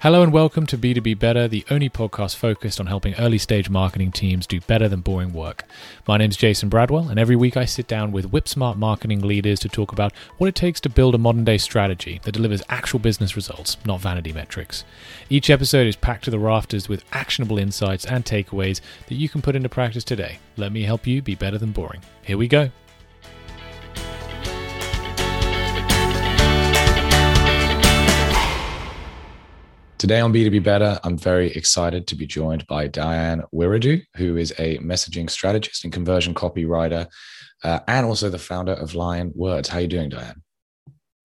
Hello and welcome to B2B Better, the only podcast focused on helping early stage marketing teams do better than boring work. My name is Jason Bradwell, and every week I sit down with whip smart marketing leaders to talk about what it takes to build a modern day strategy that delivers actual business results, not vanity metrics. Each episode is packed to the rafters with actionable insights and takeaways that you can put into practice today. Let me help you be better than boring. Here we go. Today on B2B Better, I'm very excited to be joined by Diane Wiredu, who is a messaging strategist and conversion copywriter, uh, and also the founder of Lion Words. How are you doing, Diane?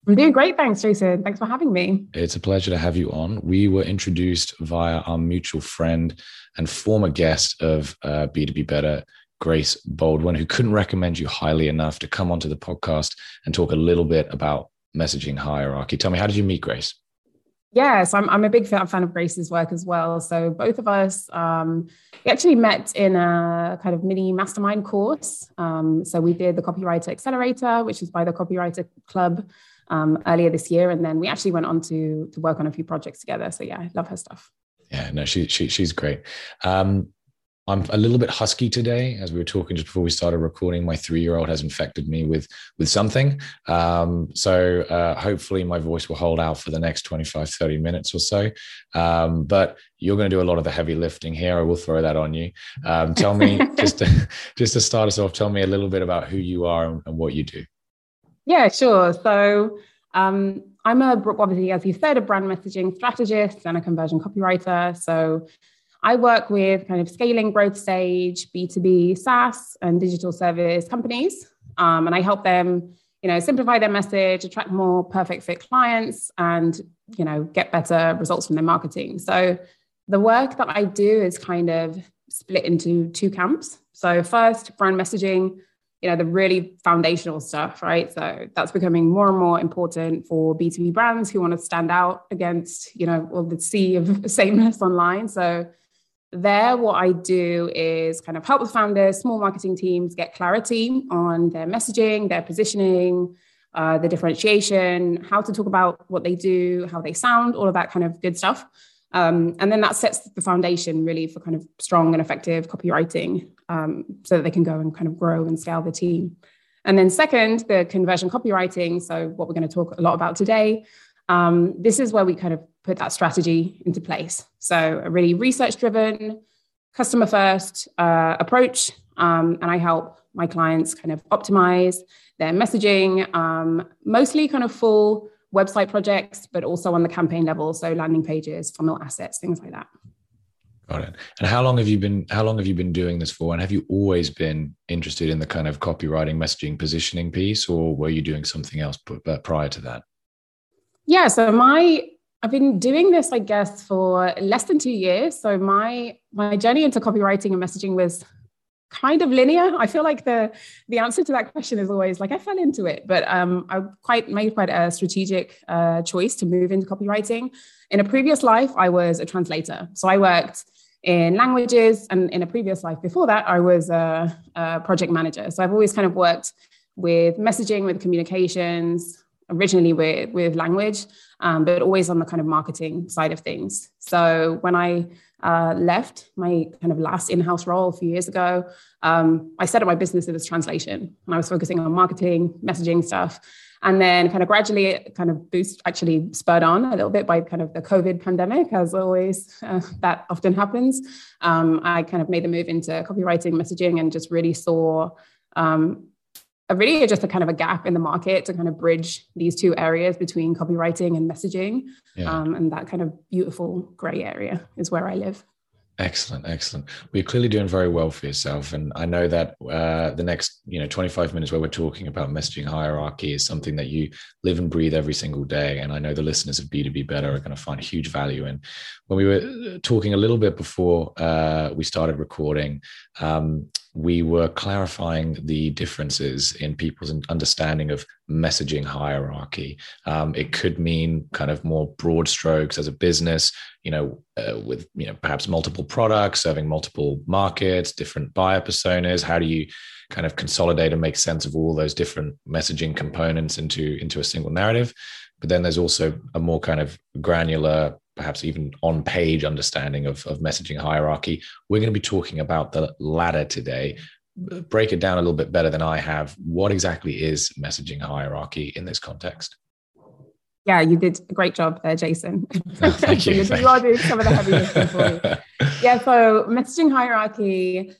I'm doing great. Thanks, Jason. Thanks for having me. It's a pleasure to have you on. We were introduced via our mutual friend and former guest of uh, B2B Better, Grace Baldwin, who couldn't recommend you highly enough to come onto the podcast and talk a little bit about messaging hierarchy. Tell me, how did you meet Grace? Yes, I'm, I'm a big fan of Grace's work as well. So both of us um, we actually met in a kind of mini mastermind course. Um, so we did the Copywriter Accelerator, which is by the Copywriter Club um, earlier this year, and then we actually went on to to work on a few projects together. So yeah, I love her stuff. Yeah, no, she, she she's great. Um, I'm a little bit husky today, as we were talking just before we started recording. My three-year-old has infected me with with something, um, so uh, hopefully my voice will hold out for the next 25, 30 minutes or so. Um, but you're going to do a lot of the heavy lifting here. I will throw that on you. Um, tell me just to, just to start us off. Tell me a little bit about who you are and, and what you do. Yeah, sure. So um, I'm a obviously, as you said, a brand messaging strategist and a conversion copywriter. So I work with kind of scaling growth stage, B2B, SaaS, and digital service companies. Um, and I help them, you know, simplify their message, attract more perfect fit clients, and, you know, get better results from their marketing. So the work that I do is kind of split into two camps. So first, brand messaging, you know, the really foundational stuff, right? So that's becoming more and more important for B2B brands who want to stand out against, you know, all the sea of sameness online. So there, what I do is kind of help the founders, small marketing teams get clarity on their messaging, their positioning, uh, the differentiation, how to talk about what they do, how they sound, all of that kind of good stuff. Um, and then that sets the foundation really for kind of strong and effective copywriting um, so that they can go and kind of grow and scale the team. And then, second, the conversion copywriting. So, what we're going to talk a lot about today. Um, this is where we kind of put that strategy into place. So, a really research driven, customer first uh, approach. Um, and I help my clients kind of optimize their messaging, um, mostly kind of full website projects, but also on the campaign level. So, landing pages, funnel assets, things like that. Got it. And how long have you been how long have you been doing this for? And have you always been interested in the kind of copywriting, messaging, positioning piece, or were you doing something else prior to that? Yeah, so my I've been doing this, I guess, for less than two years. So my my journey into copywriting and messaging was kind of linear. I feel like the the answer to that question is always like I fell into it, but um, I quite made quite a strategic uh, choice to move into copywriting. In a previous life, I was a translator, so I worked in languages, and in a previous life before that, I was a, a project manager. So I've always kind of worked with messaging, with communications, originally with, with language, um, but always on the kind of marketing side of things. So when I uh, left my kind of last in-house role a few years ago, um, I set up my business as translation, and I was focusing on marketing, messaging stuff, and then kind of gradually kind of boost actually spurred on a little bit by kind of the COVID pandemic, as always uh, that often happens. Um, I kind of made the move into copywriting, messaging, and just really saw um, a really just a kind of a gap in the market to kind of bridge these two areas between copywriting and messaging. Yeah. Um, and that kind of beautiful gray area is where I live. Excellent, excellent. Well, you're clearly doing very well for yourself, and I know that uh, the next, you know, 25 minutes where we're talking about messaging hierarchy is something that you live and breathe every single day. And I know the listeners of B2B Better are going to find huge value in. When we were talking a little bit before uh, we started recording, um, we were clarifying the differences in people's understanding of messaging hierarchy. Um, it could mean kind of more broad strokes as a business, you know, uh, with you know perhaps multiple products serving multiple markets, different buyer personas. How do you kind of consolidate and make sense of all those different messaging components into into a single narrative? But then there's also a more kind of granular perhaps even on page understanding of, of messaging hierarchy. We're going to be talking about the ladder today. Break it down a little bit better than I have. What exactly is messaging hierarchy in this context? Yeah, you did a great job there, Jason. Oh, thank you. you are doing some of the heavy lifting for me. Yeah, so messaging hierarchy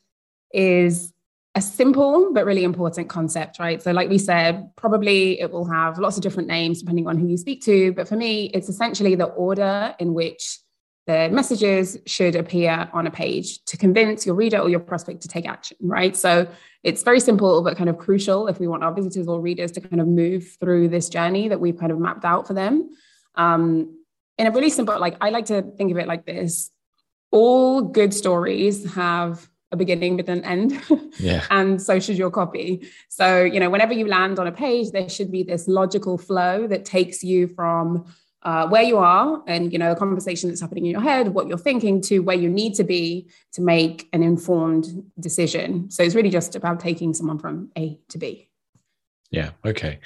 is a simple but really important concept, right? So, like we said, probably it will have lots of different names depending on who you speak to. But for me, it's essentially the order in which the messages should appear on a page to convince your reader or your prospect to take action, right? So, it's very simple but kind of crucial if we want our visitors or readers to kind of move through this journey that we've kind of mapped out for them. Um, in a really simple, like I like to think of it like this all good stories have a beginning with an end. Yeah. and so should your copy. So, you know, whenever you land on a page, there should be this logical flow that takes you from uh, where you are and, you know, a conversation that's happening in your head, what you're thinking to where you need to be to make an informed decision. So it's really just about taking someone from A to B. Yeah. Okay.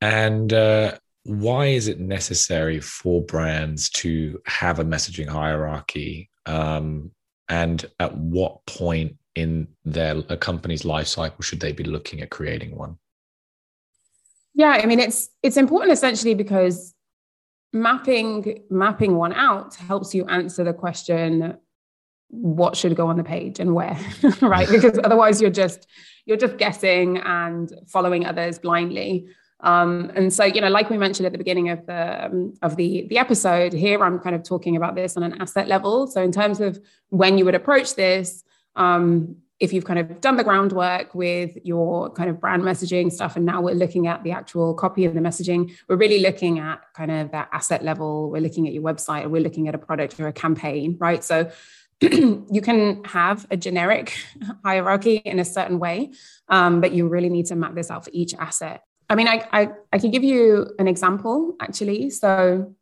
And, uh, why is it necessary for brands to have a messaging hierarchy um, and at what point in their a company's life cycle should they be looking at creating one? Yeah i mean it's it's important essentially because mapping mapping one out helps you answer the question what should go on the page and where right? Because otherwise you're just you're just guessing and following others blindly um, and so, you know, like we mentioned at the beginning of the um, of the the episode, here I'm kind of talking about this on an asset level. So, in terms of when you would approach this, um, if you've kind of done the groundwork with your kind of brand messaging stuff, and now we're looking at the actual copy of the messaging, we're really looking at kind of that asset level. We're looking at your website, we're looking at a product or a campaign, right? So. you can have a generic hierarchy in a certain way, um, but you really need to map this out for each asset. I mean, I, I, I can give you an example actually. So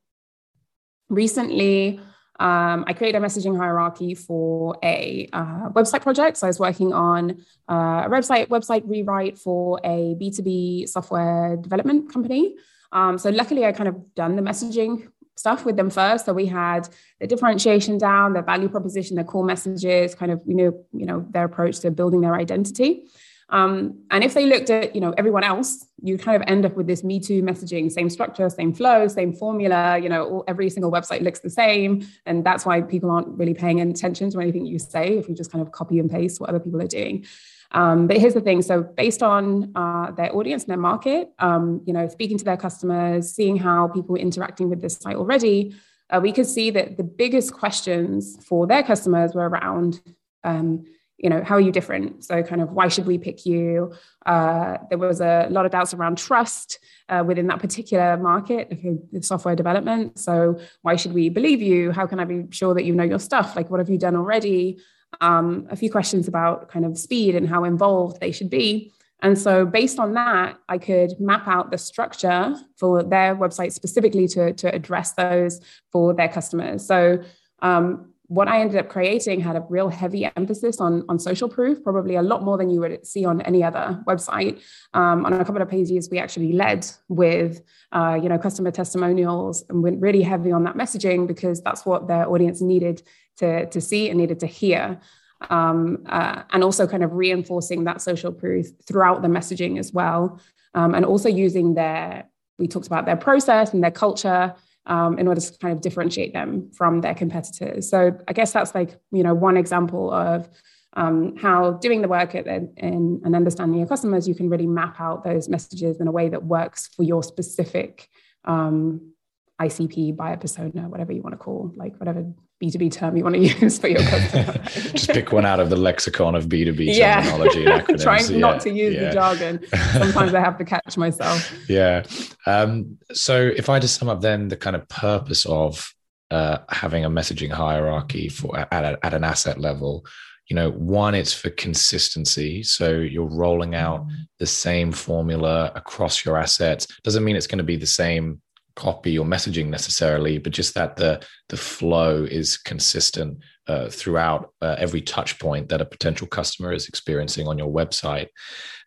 recently, um, I created a messaging hierarchy for a uh, website project. So I was working on uh, a website website rewrite for a B2B software development company. Um, so luckily, I kind of done the messaging stuff with them first. So we had the differentiation down, the value proposition, the core messages, kind of we knew you know their approach to building their identity. Um, and if they looked at, you know, everyone else, you kind of end up with this Me Too messaging, same structure, same flow, same formula. You know, all, every single website looks the same, and that's why people aren't really paying attention to anything you say if you just kind of copy and paste what other people are doing. Um, but here's the thing: so based on uh, their audience and their market, um, you know, speaking to their customers, seeing how people are interacting with this site already, uh, we could see that the biggest questions for their customers were around. Um, you know how are you different? So kind of why should we pick you? Uh, there was a lot of doubts around trust uh, within that particular market of software development. So why should we believe you? How can i be sure that you know your stuff? Like what have you done already? Um, a few questions about kind of speed and how involved they should be. And so based on that i could map out the structure for their website specifically to, to address those for their customers. So um, what I ended up creating had a real heavy emphasis on, on social proof, probably a lot more than you would see on any other website. Um, on a couple of pages, we actually led with, uh, you know, customer testimonials and went really heavy on that messaging because that's what their audience needed to, to see and needed to hear. Um, uh, and also kind of reinforcing that social proof throughout the messaging as well. Um, and also using their, we talked about their process and their culture um, in order to kind of differentiate them from their competitors. So I guess that's like you know one example of um, how doing the work at, in, and understanding your customers, you can really map out those messages in a way that works for your specific um, ICP, buyer persona, whatever you want to call, like whatever B2B term you want to use for your customer. Just pick one out of the lexicon of B2B yeah. terminology and acronyms. Trying yeah. not to use yeah. the jargon. Sometimes I have to catch myself. Yeah. Um, so if I just sum up then the kind of purpose of uh, having a messaging hierarchy for at, a, at an asset level, you know, one, it's for consistency. So you're rolling out mm. the same formula across your assets. Doesn't mean it's going to be the same copy or messaging necessarily, but just that the the flow is consistent uh, throughout uh, every touch point that a potential customer is experiencing on your website.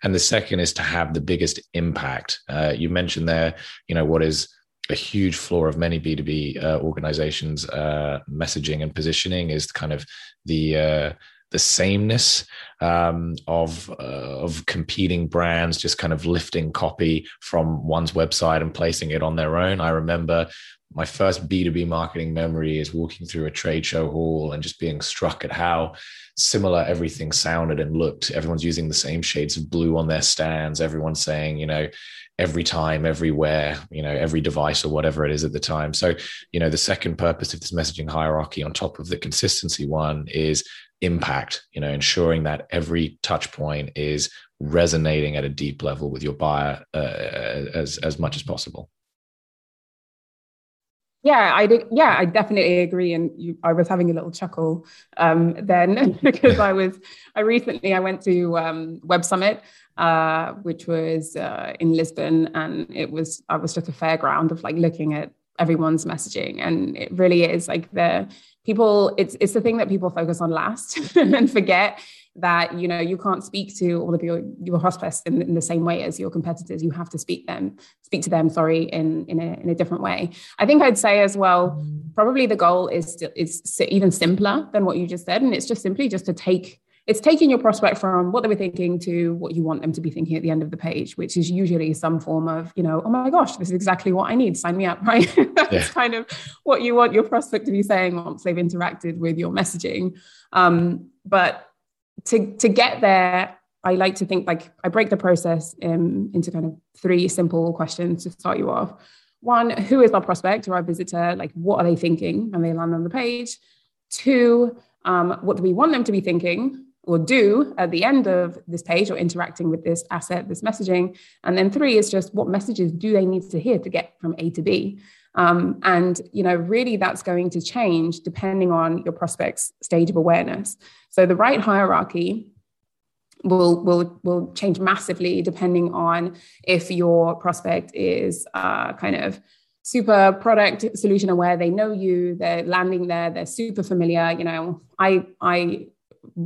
And the second is to have the biggest impact. Uh, you mentioned there, you know, what is a huge flaw of many B2B uh, organizations uh, messaging and positioning is kind of the uh, the sameness um, of uh, of competing brands just kind of lifting copy from one's website and placing it on their own. I remember my first B2B marketing memory is walking through a trade show hall and just being struck at how similar everything sounded and looked. Everyone's using the same shades of blue on their stands. Everyone's saying, you know, every time, everywhere, you know, every device or whatever it is at the time. So, you know, the second purpose of this messaging hierarchy on top of the consistency one is impact, you know, ensuring that every touch point is resonating at a deep level with your buyer uh, as, as much as possible. Yeah, I did. Yeah, I definitely agree. And you, I was having a little chuckle um, then because I was, I recently I went to um, Web Summit, uh, which was uh, in Lisbon, and it was I was just a fairground of like looking at everyone's messaging, and it really is like the people. It's it's the thing that people focus on last and forget that you know you can't speak to all of your your prospects in, in, the same way as your competitors you have to speak them speak to them sorry in in a, in a different way i think i'd say as well probably the goal is to, is even simpler than what you just said and it's just simply just to take it's taking your prospect from what they were thinking to what you want them to be thinking at the end of the page, which is usually some form of, you know, oh my gosh, this is exactly what I need. Sign me up, right? That's yeah. kind of what you want your prospect to be saying once they've interacted with your messaging. Um, but to to get there i like to think like i break the process in, into kind of three simple questions to start you off one who is our prospect or our visitor like what are they thinking when they land on the page two um, what do we want them to be thinking or do at the end of this page or interacting with this asset this messaging and then three is just what messages do they need to hear to get from a to b um, and you know, really, that's going to change depending on your prospect's stage of awareness. So the right hierarchy will will will change massively depending on if your prospect is uh, kind of super product solution aware they know you they're landing there they're super familiar you know i i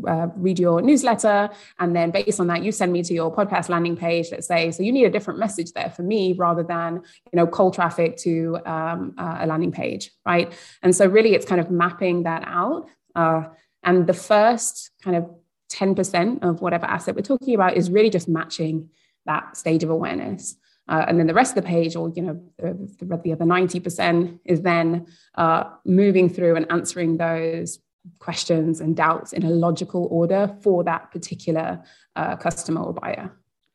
uh, read your newsletter and then based on that you send me to your podcast landing page let's say. So you need a different message there for me rather than you know cold traffic to um, uh, a landing page right? And so really it's kind of mapping that out. Uh, and the first kind of 10% of whatever asset we're talking about is really just matching that stage of awareness. Uh, and then the rest of the page, or you know, the, the other ninety percent, is then uh, moving through and answering those questions and doubts in a logical order for that particular uh, customer or buyer.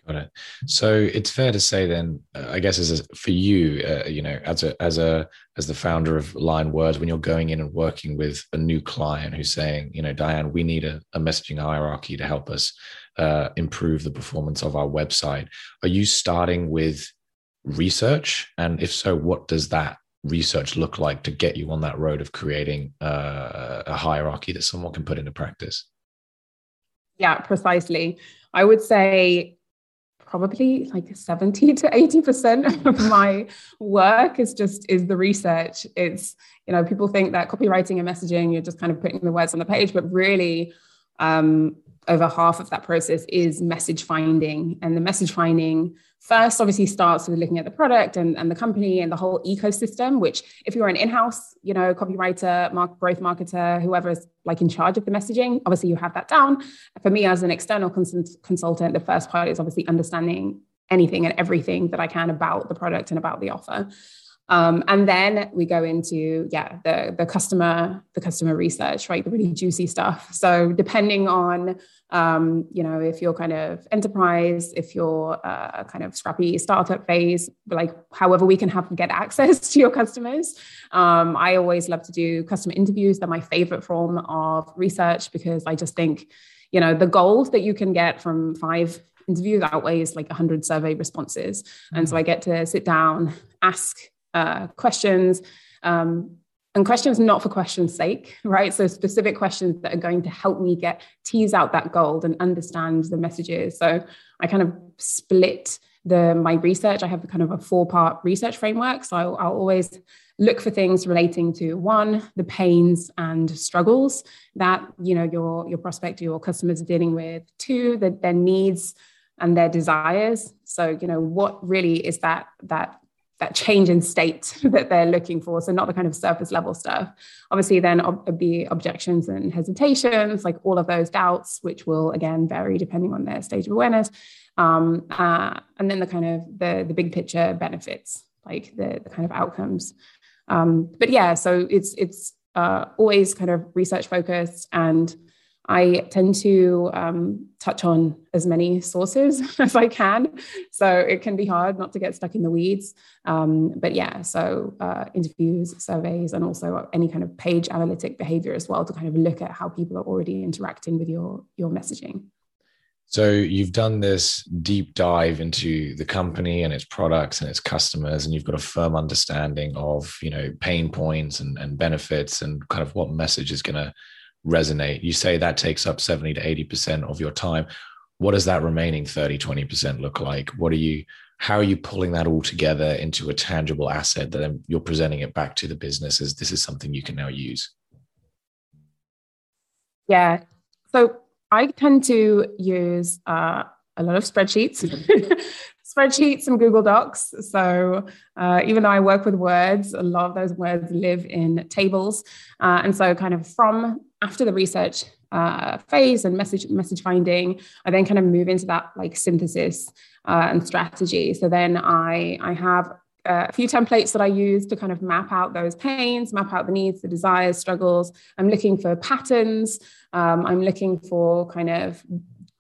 Got it. So it's fair to say then, uh, I guess, as a, for you, uh, you know, as a as a as the founder of Lion Words, when you're going in and working with a new client who's saying, you know, Diane, we need a, a messaging hierarchy to help us uh, improve the performance of our website. Are you starting with research, and if so, what does that research look like to get you on that road of creating uh, a hierarchy that someone can put into practice? Yeah, precisely. I would say probably like 70 to 80% of my work is just is the research it's you know people think that copywriting and messaging you're just kind of putting the words on the page but really um, over half of that process is message finding. And the message finding first obviously starts with looking at the product and, and the company and the whole ecosystem which if you're an in-house you know copywriter mark, growth marketer whoever is like in charge of the messaging obviously you have that down. For me as an external cons- consultant the first part is obviously understanding anything and everything that i can about the product and about the offer um, and then we go into yeah the the customer the customer research right? The really juicy stuff. So depending on um, you know if you're kind of enterprise if you're uh, kind of scrappy startup phase like however we can have get access to your customers. Um, i always love to do customer interviews. They're my favorite form of research because i just think you know the gold that you can get from five interviews outweighs like 100 survey responses. And so i get to sit down ask uh, questions. Um, and questions not for questions sake, right? So specific questions that are going to help me get tease out that gold and understand the messages. So I kind of split the my research. I have kind of a four part research framework. So I'll, I'll always look for things relating to one the pains and struggles that you know your your prospect your customers are dealing with two the, their needs and their desires so you know what really is that that that change in state that they're looking for. So not the kind of surface level stuff. Obviously, then ob- the objections and hesitations, like all of those doubts, which will again vary depending on their stage of awareness. Um, uh, and then the kind of the the big picture benefits, like the, the kind of outcomes. Um, but yeah, so it's it's uh, always kind of research focused and I tend to um, touch on as many sources as I can. So it can be hard not to get stuck in the weeds. Um, but yeah, so uh, interviews, surveys, and also any kind of page analytic behavior as well to kind of look at how people are already interacting with your, your messaging. So you've done this deep dive into the company and its products and its customers, and you've got a firm understanding of you know pain points and, and benefits and kind of what message is going to resonate. You say that takes up 70 to 80% of your time. What does that remaining 30 20% look like? What are you how are you pulling that all together into a tangible asset that you're presenting it back to the business as this is something you can now use? Yeah. So i tend to use uh, a lot of spreadsheets. Spreadsheets and google docs. So uh, even though i work with words a lot of those words live in tables. Uh, and so kind of from after the research uh, phase and message message finding, I then kind of move into that like synthesis uh, and strategy. So then I I have uh, a few templates that I use to kind of map out those pains, map out the needs, the desires, struggles. I'm looking for patterns. Um, I'm looking for kind of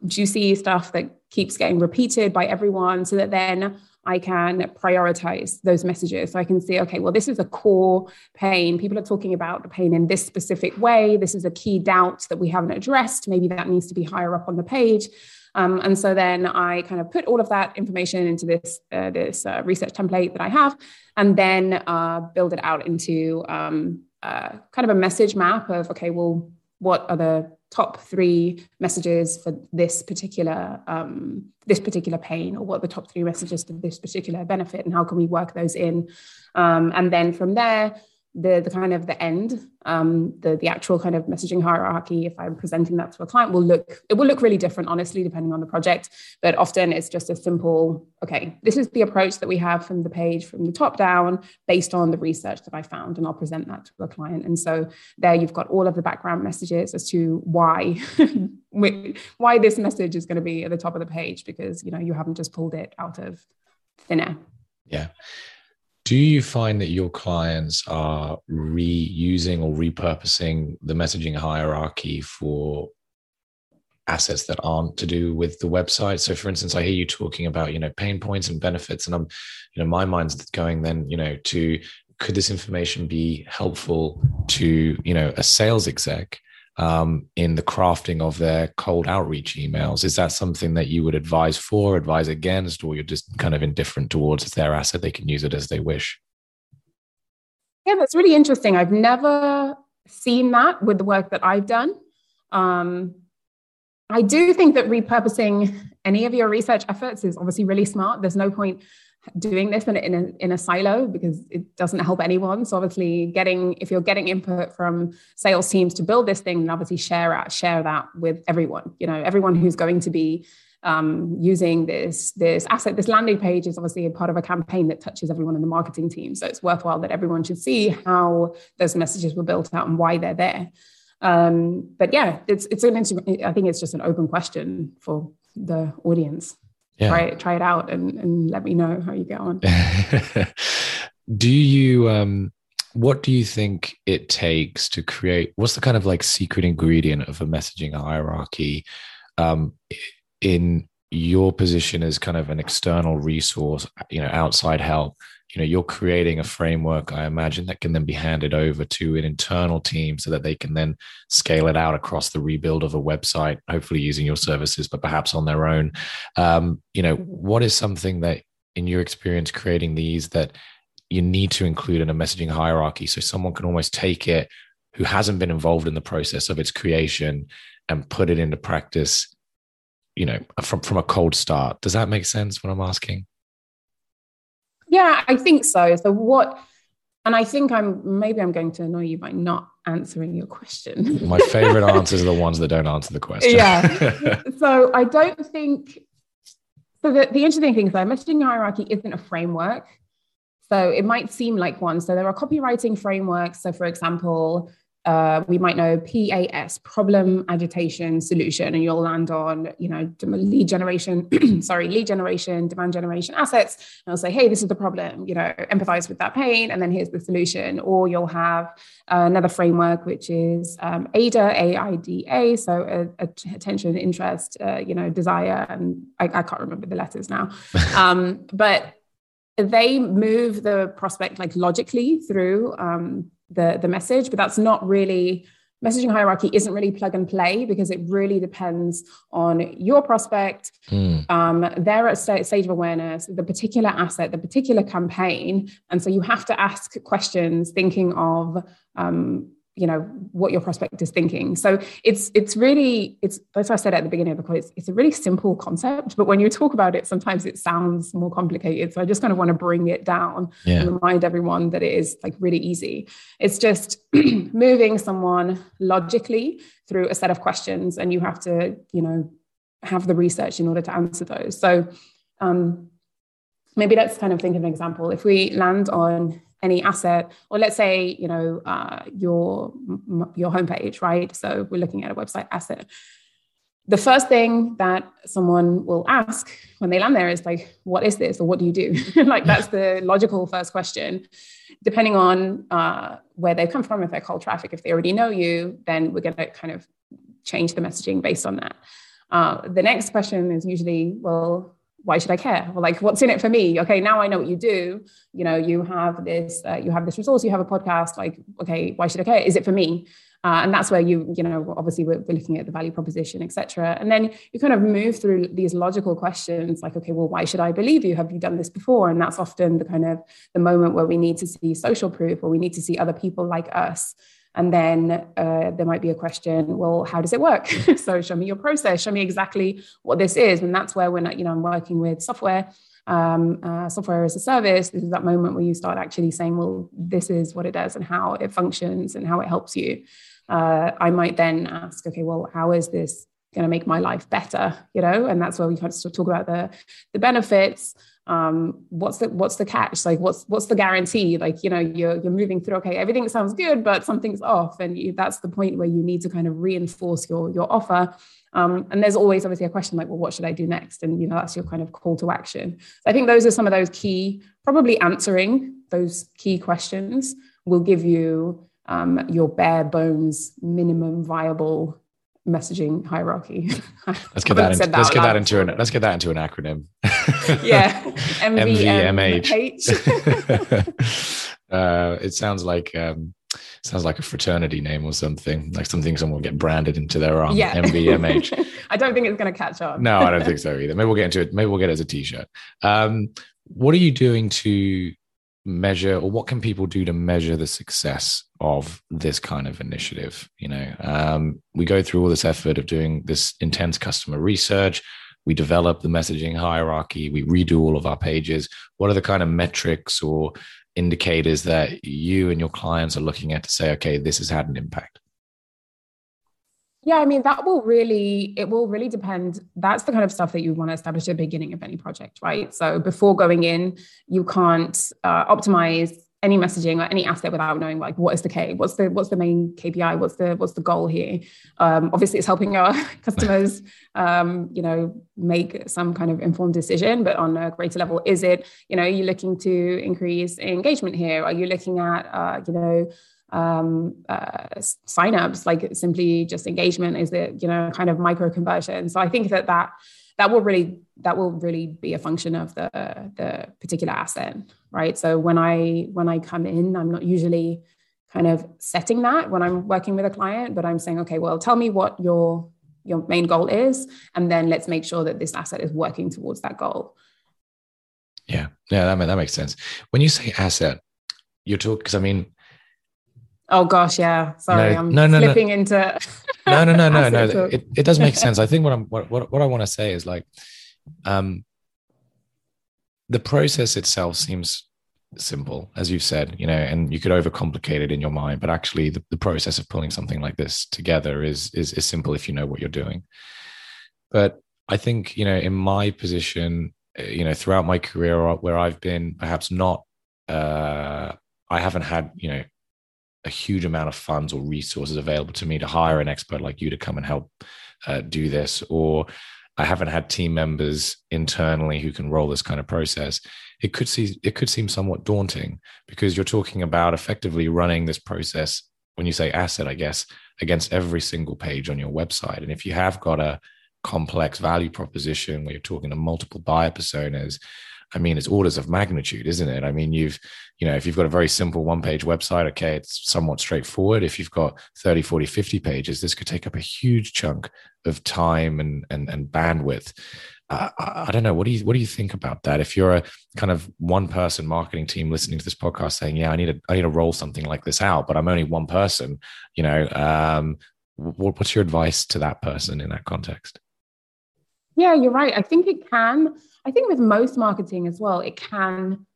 juicy stuff that keeps getting repeated by everyone so that then I can prioritize those messages. So I can see, okay, well, this is a core pain. People are talking about the pain in this specific way. This is a key doubt that we haven't addressed. Maybe that needs to be higher up on the page. Um, and so then I kind of put all of that information into this uh, this uh, research template that I have, and then uh, build it out into um, uh, kind of a message map of okay, well, what are the top three messages for this particular um, this particular pain or what are the top three messages for this particular benefit and how can we work those in? Um, and then from there the the kind of the end um, the the actual kind of messaging hierarchy if i'm presenting that to a client will look it will look really different honestly depending on the project. But often it's just a simple okay this is the approach that we have from the page from the top down based on the research that i found and i'll present that to a client. And so there you've got all of the background messages as to why why this message is going to be at the top of the page because you know you haven't just pulled it out of thin air. Yeah do you find that your clients are reusing or repurposing the messaging hierarchy for assets that aren't to do with the website? So for instance i hear you talking about you know pain points and benefits and i'm you know my mind's going then you know to could this information be helpful to you know a sales exec um, in the crafting of their cold outreach emails. Is that something that you would advise for, advise against, or you're just kind of indifferent towards their asset? They can use it as they wish. Yeah, that's really interesting. I've never seen that with the work that I've done. Um, I do think that repurposing any of your research efforts is obviously really smart. There's no point doing this in a, in a, in a silo because it doesn't help anyone. So obviously, getting if you're getting input from sales teams to build this thing, then obviously share out share that with everyone. You know, everyone who's going to be um, using this this asset. This landing page is obviously a part of a campaign that touches everyone in the marketing team. So it's worthwhile that everyone should see how those messages were built out and why they're there. Um, but yeah, it's it's an I think it's just an open question for the audience yeah. try it try it out and, and let me know how you get on do you um what do you think it takes to create what's the kind of like secret ingredient of a messaging hierarchy um in your position as kind of an external resource you know outside help you know you're creating a framework i imagine that can then be handed over to an internal team so that they can then scale it out across the rebuild of a website hopefully using your services but perhaps on their own. Um, you know what is something that in your experience creating these that you need to include in a messaging hierarchy so someone can almost take it who hasn't been involved in the process of its creation and put it into practice you know from from a cold start? Does that make sense what i'm asking yeah, I think so. So what and I think I'm maybe I'm going to annoy you by not answering your question. My favorite answers are the ones that don't answer the question. Yeah. so I don't think so the, the interesting thing is that messaging hierarchy isn't a framework. So it might seem like one. So there are copywriting frameworks. So, for example, uh, we might know PAS, problem agitation solution, and you'll land on, you know, lead generation, sorry, lead generation, demand generation assets. And I'll say, hey, this is the problem, you know, empathize with that pain, and then here's the solution. Or you'll have uh, another framework, which is um, AIDA, A-I-D-A, so uh, attention, interest, uh, you know, desire, and I, I, can't remember the letters now. um, but they move the prospect like logically through um, the, the message, but that's not really messaging hierarchy isn't really plug and play because it really depends on your prospect, mm. um, their stage of awareness, the particular asset, the particular campaign. And so you have to ask questions thinking of um, you know what your prospect is thinking. So it's it's really it's as i said at the beginning of the call it's, it's a really simple concept but when you talk about it sometimes it sounds more complicated. So i just kind of want to bring it down yeah. and remind everyone that it is like really easy. It's just moving someone logically through a set of questions and you have to you know have the research in order to answer those. So um, maybe let's kind of think of an example. If we land on any asset or let's say you know uh, your your homepage right? So we're looking at a website asset. The first thing that someone will ask when they land there is like what is this? Or what do you do? Like that's the logical first question. Depending on uh, where they come from if they're cold traffic if they already know you then we're going to kind of change the messaging based on that. Uh, the next question is usually well why should I care? Well, like, what's in it for me? Okay, now I know what you do. You know, you have this, uh, you have this resource, you have a podcast. Like, okay, why should I care? Is it for me? Uh, and that's where you, you know, obviously we're, we're looking at the value proposition, etc. And then you kind of move through these logical questions, like, okay, well, why should I believe you? Have you done this before? And that's often the kind of the moment where we need to see social proof, or we need to see other people like us and then uh, there might be a question, well, how does it work? so show me your process, show me exactly what this is. And that's where when you know I'm working with software, um, uh, software as a service, this is that moment where you start actually saying, well, this is what it does and how it functions and how it helps you. Uh, I might then ask, okay, well, how is this going to make my life better? You know, and that's where we kind of talk about the the benefits um, what's the what's the catch? Like what's what's the guarantee? Like you know you're you're moving through okay everything sounds good but something's off. And you, that's the point where you need to kind of reinforce your your offer. Um, and there's always obviously a question like well what should i do next? And you know that's your kind of call to action. So i think those are some of those key probably answering those key questions will give you um, your bare bones minimum viable messaging hierarchy. Let's get that. Into, that let's get that into an. Let's get that into an acronym. yeah, MVMH. uh, it sounds like um, sounds like a fraternity name or something, like something someone will get branded into their arm. Yeah. MVMH. I don't think it's going to catch on. no, I don't think so either. Maybe we'll get into it. Maybe we'll get it as a t-shirt. Um, what are you doing to measure or what can people do to measure the success of this kind of initiative you know? Um, we go through all this effort of doing this intense customer research. We develop the messaging hierarchy. We redo all of our pages. What are the kind of metrics or indicators that you and your clients are looking at to say okay this has had an impact yeah, I mean, that will really, it will really depend. That's the kind of stuff that you want to establish at the beginning of any project, right? So before going in, you can't uh, optimize any messaging or any asset without knowing like what is the K, what's the what's the main KPI, what's the what's the goal here. Um, obviously, it's helping our customers, um, you know, make some kind of informed decision. But on a greater level, is it you know, are you looking to increase engagement here? Are you looking at uh, you know um, uh, signups, like simply just engagement? Is it you know kind of micro conversion? So I think that that that will really that will really be a function of the the particular asset, right? So when I when I come in, I'm not usually kind of setting that when I'm working with a client, but I'm saying, okay, well, tell me what your your main goal is, and then let's make sure that this asset is working towards that goal. Yeah, yeah, that that makes sense. When you say asset, you're talking because I mean Oh gosh, yeah. Sorry, no, I'm no, no, flipping no. into. no, no, no, no, no. It, it does make sense. I think what I'm what what, what I want to say is like, um, the process itself seems simple, as you've said, you know, and you could overcomplicate it in your mind, but actually, the, the process of pulling something like this together is is is simple if you know what you're doing. But I think you know, in my position, eh, you know, throughout my career, where I've been perhaps not uh, I haven't had, you know, a huge amount of funds or resources available to me to hire an expert like you to come and help uh, do this, or I haven't had team members internally who can roll this kind of process. It could see it could seem somewhat daunting because you're talking about effectively running this process when you say asset, I guess, against every single page on your website. And if you have got a complex value proposition where you're talking to multiple buyer personas, I mean, it's orders of magnitude, isn't it? I mean, you've, you know, if you've got a very simple one page website, okay, it's somewhat straightforward. If you've got 30, 40, 50 pages, this could take up a huge chunk of time and, and, and bandwidth. Uh, I, I don't know. What do you, what do you think about that? If you're a kind of one person marketing team listening to this podcast saying, yeah, I need to, I need to roll something like this out, but I'm only one person, you know, um, what, what's your advice to that person in that context? Yeah, you're right. I think it can I think with most marketing as well, it can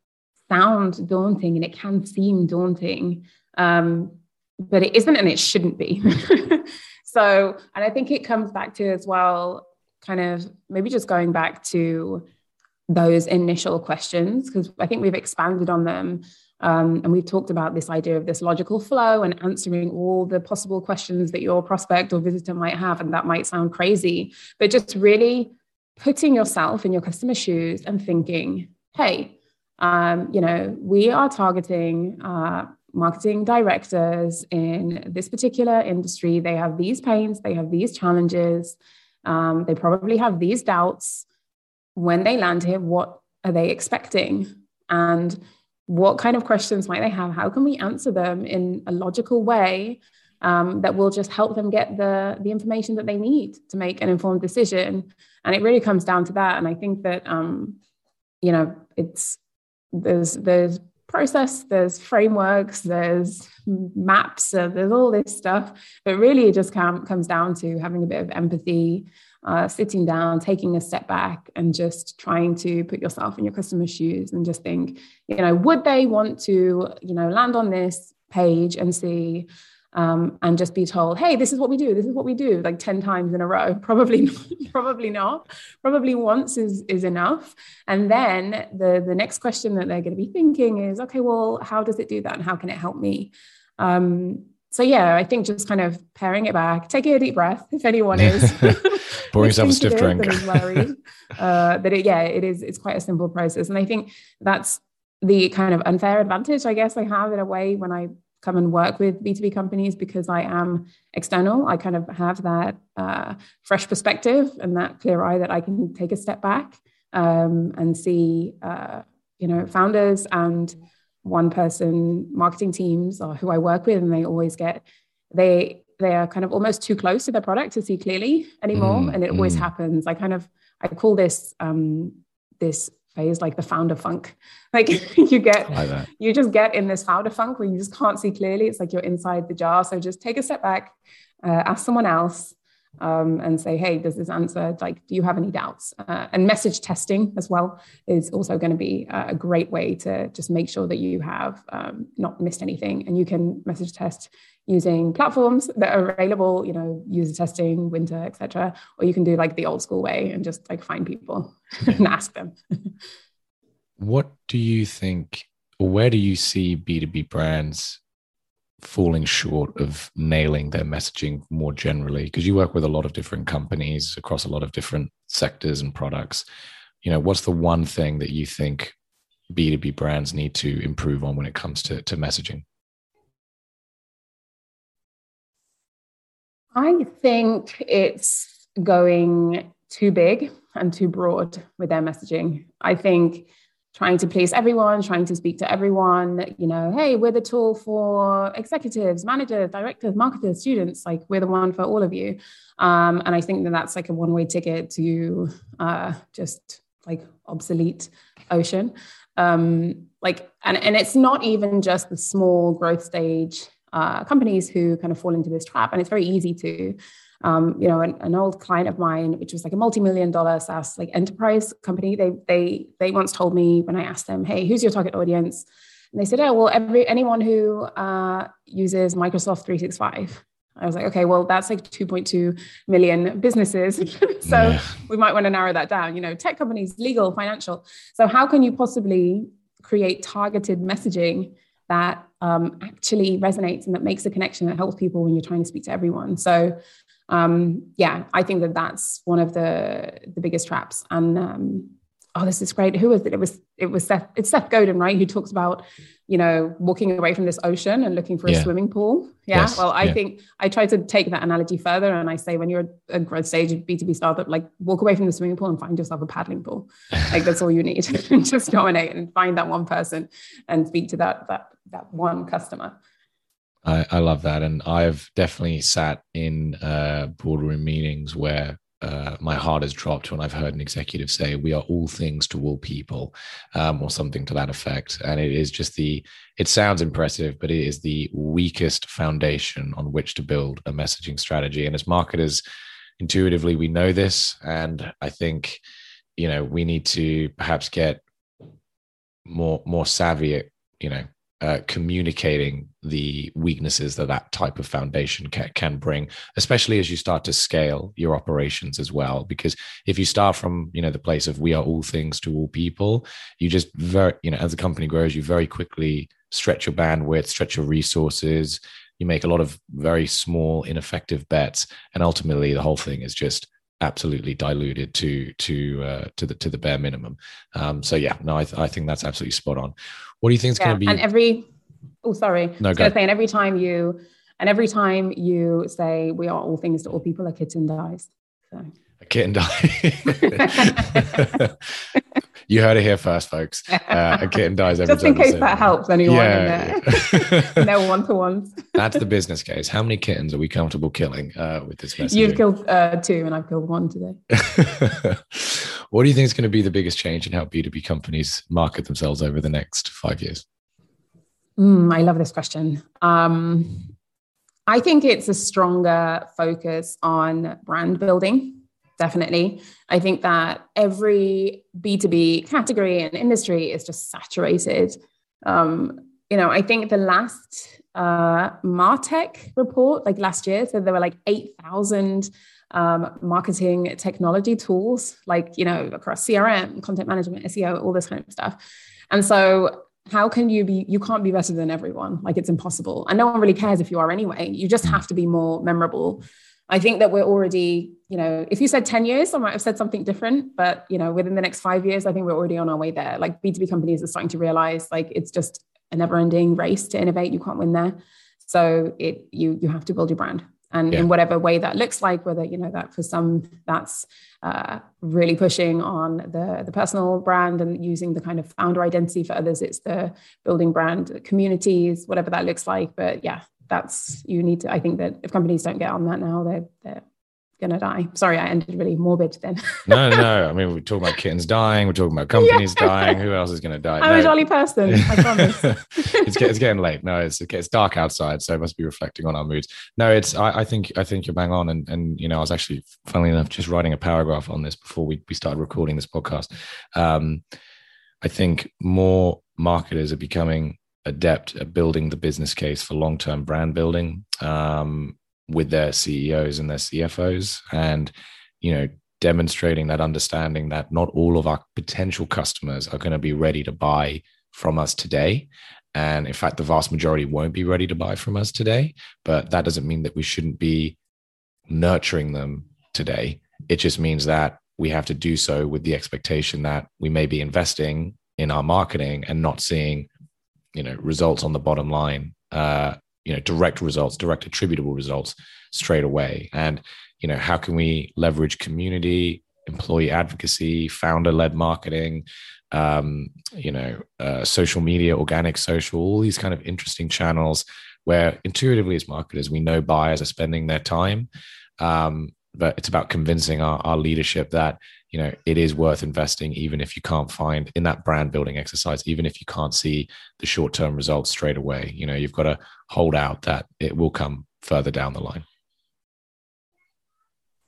sound daunting and it can seem daunting, um, but it isn't and it shouldn't be. so, and I think it comes back to as well, kind of maybe just going back to those initial questions, because I think we've expanded on them. Um, and we've talked about this idea of this logical flow and answering all the possible questions that your prospect or visitor might have. And that might sound crazy, but just really putting yourself in your customer's shoes and thinking, hey, um, you know, we are targeting uh, marketing directors in this particular industry. They have these pains, they have these challenges, um, they probably have these doubts. When they land here, what are they expecting? And what kind of questions might they have? How can we answer them in a logical way um, that will just help them get the, the information that they need to make an informed decision? and it really comes down to that and i think that um, you know it's there's there's process there's frameworks there's maps uh, there's all this stuff but really it just come, comes down to having a bit of empathy uh, sitting down taking a step back and just trying to put yourself in your customer's shoes and just think you know would they want to you know land on this page and see um, and just be told, hey, this is what we do, this is what we do, like 10 times in a row. Probably, probably not. Probably once is, is enough. And then the, the next question that they're going to be thinking is, okay, well, how does it do that? And how can it help me? Um, so yeah, I think just kind of paring it back, taking a deep breath. If anyone is pouring yourself a stiff drink, that is worried, uh, that it, yeah, it is. It's quite a simple process, and I think that's the kind of unfair advantage I guess I have in a way when I come and work with B2B companies because I am external. I kind of have that uh, fresh perspective and that clear eye that I can take a step back um, and see, uh, you know, founders and one person marketing teams or who I work with, and they always get they they are kind of almost too close to their product to see clearly anymore, mm, and it always mm. happens. I kind of I call this um, this phase like the founder funk like you get like you just get in this founder funk where you just can't see clearly it's like you're inside the jar so just take a step back uh, ask someone else um, and say hey does this answer like do you have any doubts uh, and message testing as well is also going to be a great way to just make sure that you have um, not missed anything and you can message test using platforms that are available, you know, user testing, Wynter, etc. Or you can do like the old school way and just like find people and ask them. what do you think, or where do you see B2B brands falling short of nailing their messaging more generally? Because you work with a lot of different companies across a lot of different sectors and products. You know, what's the one thing that you think B2B brands need to improve on when it comes to, to messaging? I think it's going too big and too broad with their messaging. I think trying to please everyone, trying to speak to everyone, you know, hey, we're the tool for executives, managers, directors, marketers, students, like we're the one for all of you. Um, and I think that that's like a one way ticket to uh, just like obsolete ocean. Um, like, and, and it's not even just the small growth stage uh, companies who kind of fall into this trap. And it's very easy to, um, you know, an, an, old client of mine, which was like a multi-million dollar SaaS like enterprise company, they they they once told me when I asked them, "Hey, who's your target audience?" And they said, "Oh, well, every anyone who uh, uses Microsoft 365." I was like, okay, well, that's like 2.2 million businesses. so yeah. we might want to narrow that down. You know, tech companies, legal, financial. So how can you possibly create targeted messaging that um, actually resonates and that makes a connection that helps people when you're trying to speak to everyone. So, um, yeah, I think that that's one of the the biggest traps. And um, oh, this is great. Who was it? It was it was Seth. It's Seth Godin, right? Who talks about you know walking away from this ocean and looking for yeah. a swimming pool. Yeah. Yes. Well, I yeah. think I try to take that analogy further, and I say when you're a growth stage of B two B startup, like walk away from the swimming pool and find yourself a paddling pool. like that's all you need. Just dominate and find that one person and speak to that that that one customer. I, I love that, and I've definitely sat in uh, boardroom meetings where uh, my heart has dropped when I've heard an executive say, "We are all things to all people," um, or something to that effect. And it is just the. It sounds impressive, but it is the weakest foundation on which to build a messaging strategy. And as marketers, intuitively, we know this, and I think, you know, we need to perhaps get more more savvy at, you know, uh, communicating the weaknesses that that type of foundation can, can bring especially as you start to scale your operations as well because if you start from you know the place of we are all things to all people you just very you know as the company grows you very quickly stretch your bandwidth stretch your resources you make a lot of very small ineffective bets and ultimately the whole thing is just absolutely diluted to to uh, to the to the bare minimum. Um, so yeah, no, I, th- I think that's absolutely spot on. What do you think is yeah, going to be? And every oh sorry, no, go. Say, and every time you and every time you say we are all things to all people, a kitten dies. So. A kitten dies. you heard it here first, folks. Uh, a kitten dies every time. Just in case that helps anyone yeah, yeah. no one to ones. That's the business case. How many kittens are we comfortable killing uh, with this message? You've killed uh, two, and I've killed one today. what do you think is going to be the biggest change in how B2B companies market themselves over the next five years? Mm, I love this question. Um, I think it's a stronger focus on brand building definitely. I think that every B2B category and industry is just saturated. Um, you know, I think the last uh, Martech report, like last year, said there were like 8,000 um, marketing technology tools, like, you know, across CRM, content management, SEO, all this kind of stuff. And so how can you be you can't be better than everyone like it's impossible and no one really cares if you are anyway you just have to be more memorable I think that we're already, you know, if you said 10 years, I might have said something different, but you know, within the next five years, I think we're already on our way there. Like B2B companies are starting to realize like it's just a never-ending race to innovate. You can't win there. So it you you have to build your brand. And yeah. in whatever way that looks like, whether you know that for some that's uh, really pushing on the the personal brand and using the kind of founder identity. For others, it's the building brand communities, whatever that looks like. But yeah, that's you need to i think that if companies don't get on that now they're they're gonna die. Sorry i ended really morbid then. No no i mean we're talking about kittens dying. We're talking about companies yeah. dying. Who else is gonna die? I'm no. a jolly person i promise. It's, it's getting late. No it's it's dark outside so it must be reflecting on our moods. No it's i, I think i think you're bang on. And and you know i was actually funnily enough just writing a paragraph on this before we, we started recording this podcast. Um i think more marketers are becoming adept at building the business case for long term brand building. Um, with their CEOs and their CFOs, and you know demonstrating that understanding that not all of our potential customers are going to be ready to buy from us today. And in fact, the vast majority won't be ready to buy from us today. But that doesn't mean that we shouldn't be nurturing them today. It just means that we have to do so with the expectation that we may be investing in our marketing and not seeing you know results on the bottom line uh you know direct results direct attributable results straight away. And you know how can we leverage community employee advocacy founder led marketing um you know uh, social media organic social all these kind of interesting channels where intuitively as marketers we know buyers are spending their time. Um but it's about convincing our, our leadership that you know it is worth investing even if you can't find in that brand building exercise even if you can't see the short term results straight away you know you've got to hold out that it will come further down the line.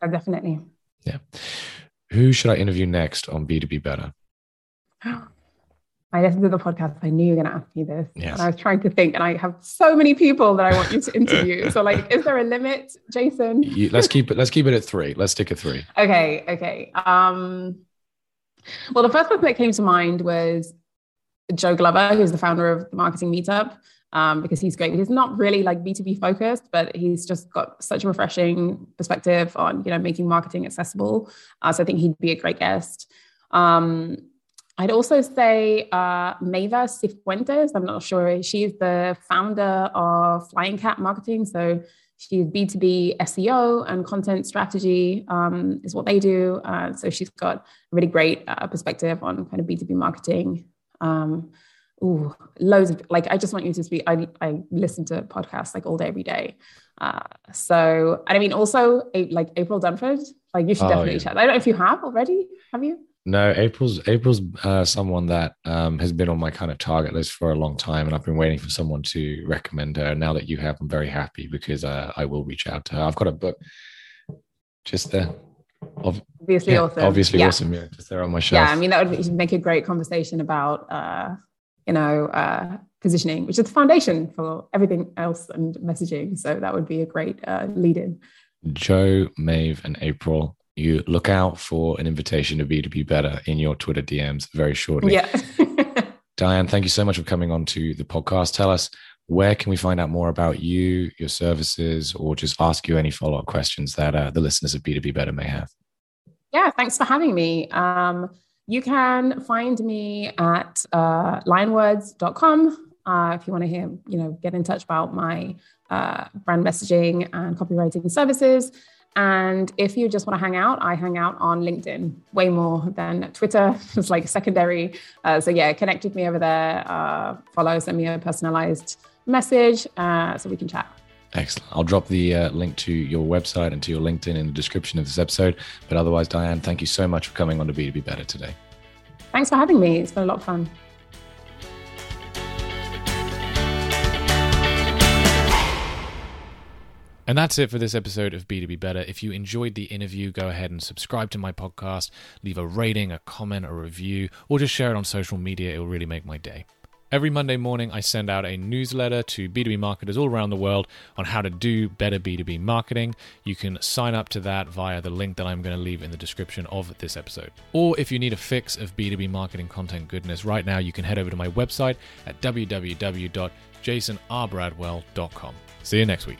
Oh, definitely. Yeah. Who should i interview next on b2b better I listened to the podcast. I knew you were going to ask me this. Yes. And I was trying to think, and I have so many people that I want you to interview. so, like, is there a limit, Jason? You, let's keep it. Let's keep it at three. Let's stick at three. Okay. Okay. Um, well, the first person that came to mind was Joe Glover, who's the founder of the Marketing Meetup, um, because he's great. He's not really like B2B focused, but he's just got such a refreshing perspective on, you know, making marketing accessible. Uh, so I think he'd be a great guest. Um, I'd also say uh, Maeva Cifuentes. I'm not sure. She's the founder of Flying Cat Marketing. So she's B2B SEO and content strategy um, is what they do. Uh, so she's got a really great uh, perspective on kind of B2B marketing. Um, ooh, loads of like, I just want you to speak. I, I listen to podcasts like all day, every day. Uh, so, and I mean, also like April Dunford, like you should oh, definitely yeah. chat. I don't know if you have already. Have you? No, April's April's uh, someone that um, has been on my kind of target list for a long time, and I've been waiting for someone to recommend her. Now that you have, I'm very happy because uh, I will reach out to her. I've got a book just there. obviously yeah, awesome. Obviously yeah. awesome. Yeah, just there on my shelf. Yeah, I mean that would make a great conversation about uh, you know uh, positioning, which is the foundation for everything else and messaging. So that would be a great uh, lead in. Joe, Maeve, and April you look out for an invitation to B2B Better in your Twitter DMs very shortly. Yeah. Diane, thank you so much for coming on to the podcast. Tell us where can we find out more about you, your services, or just ask you any follow up questions that uh, the listeners of B2B Better may have? Yeah, thanks for having me. Um, you can find me at uh, lionwords.com uh, if you want to hear, you know, get in touch about my uh, brand messaging and copywriting services. And if you just want to hang out, I hang out on LinkedIn way more than Twitter. It's like secondary. Uh, so yeah, connect with me over there. Uh, follow, send me a personalized message uh, so we can chat. Excellent. I'll drop the uh, link to your website and to your LinkedIn in the description of this episode. But otherwise, Diane, thank you so much for coming on to B2B Better today. Thanks for having me. It's been a lot of fun. And that's it for this episode of B2B Better. If you enjoyed the interview, go ahead and subscribe to my podcast, leave a rating, a comment, a review, or just share it on social media. It will really make my day. Every Monday morning, I send out a newsletter to B2B marketers all around the world on how to do better B2B marketing. You can sign up to that via the link that I'm going to leave in the description of this episode. Or if you need a fix of B2B marketing content goodness right now, you can head over to my website at www.jasonrbradwell.com. See you next week.